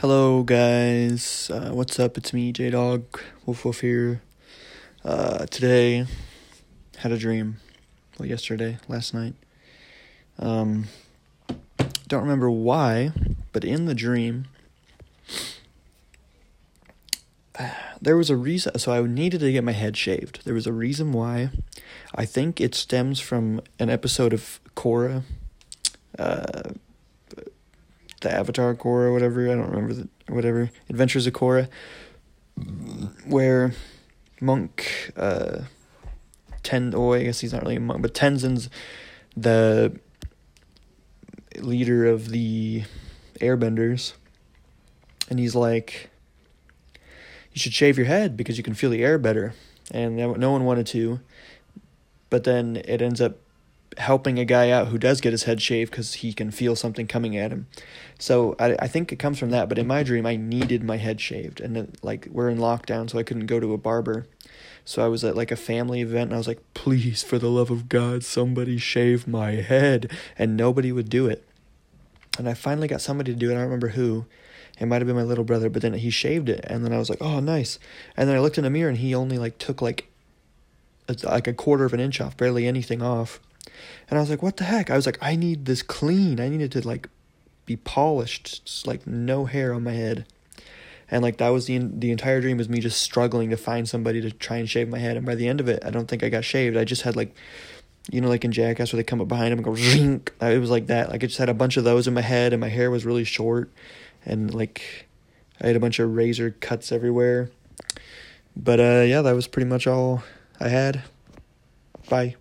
Hello, guys. Uh, what's up? It's me, J Dog, Wolf Wolf here. Uh, today, had a dream. Well, yesterday, last night. Um, don't remember why, but in the dream, there was a reason. So I needed to get my head shaved. There was a reason why. I think it stems from an episode of Korra. Uh, the Avatar Korra or whatever. I don't remember the whatever Adventures of Korra, where monk uh, Ten. Oh, I guess he's not really a monk, but Tenzin's the leader of the Airbenders, and he's like, "You should shave your head because you can feel the air better." And no one wanted to, but then it ends up helping a guy out who does get his head shaved because he can feel something coming at him. So I, I think it comes from that. But in my dream, I needed my head shaved, and it, like we're in lockdown, so I couldn't go to a barber. So I was at like a family event, and I was like, "Please, for the love of God, somebody shave my head," and nobody would do it. And I finally got somebody to do it. I don't remember who. It might have been my little brother, but then he shaved it, and then I was like, "Oh, nice." And then I looked in the mirror, and he only like took like, like a quarter of an inch off, barely anything off. And I was like, what the heck? I was like, I need this clean. I needed to like be polished, just like no hair on my head. And like that was the the entire dream was me just struggling to find somebody to try and shave my head. And by the end of it, I don't think I got shaved. I just had like, you know, like in Jackass where they come up behind him and go zink. It was like that. Like I just had a bunch of those in my head, and my hair was really short, and like I had a bunch of razor cuts everywhere. But uh, yeah, that was pretty much all I had. Bye.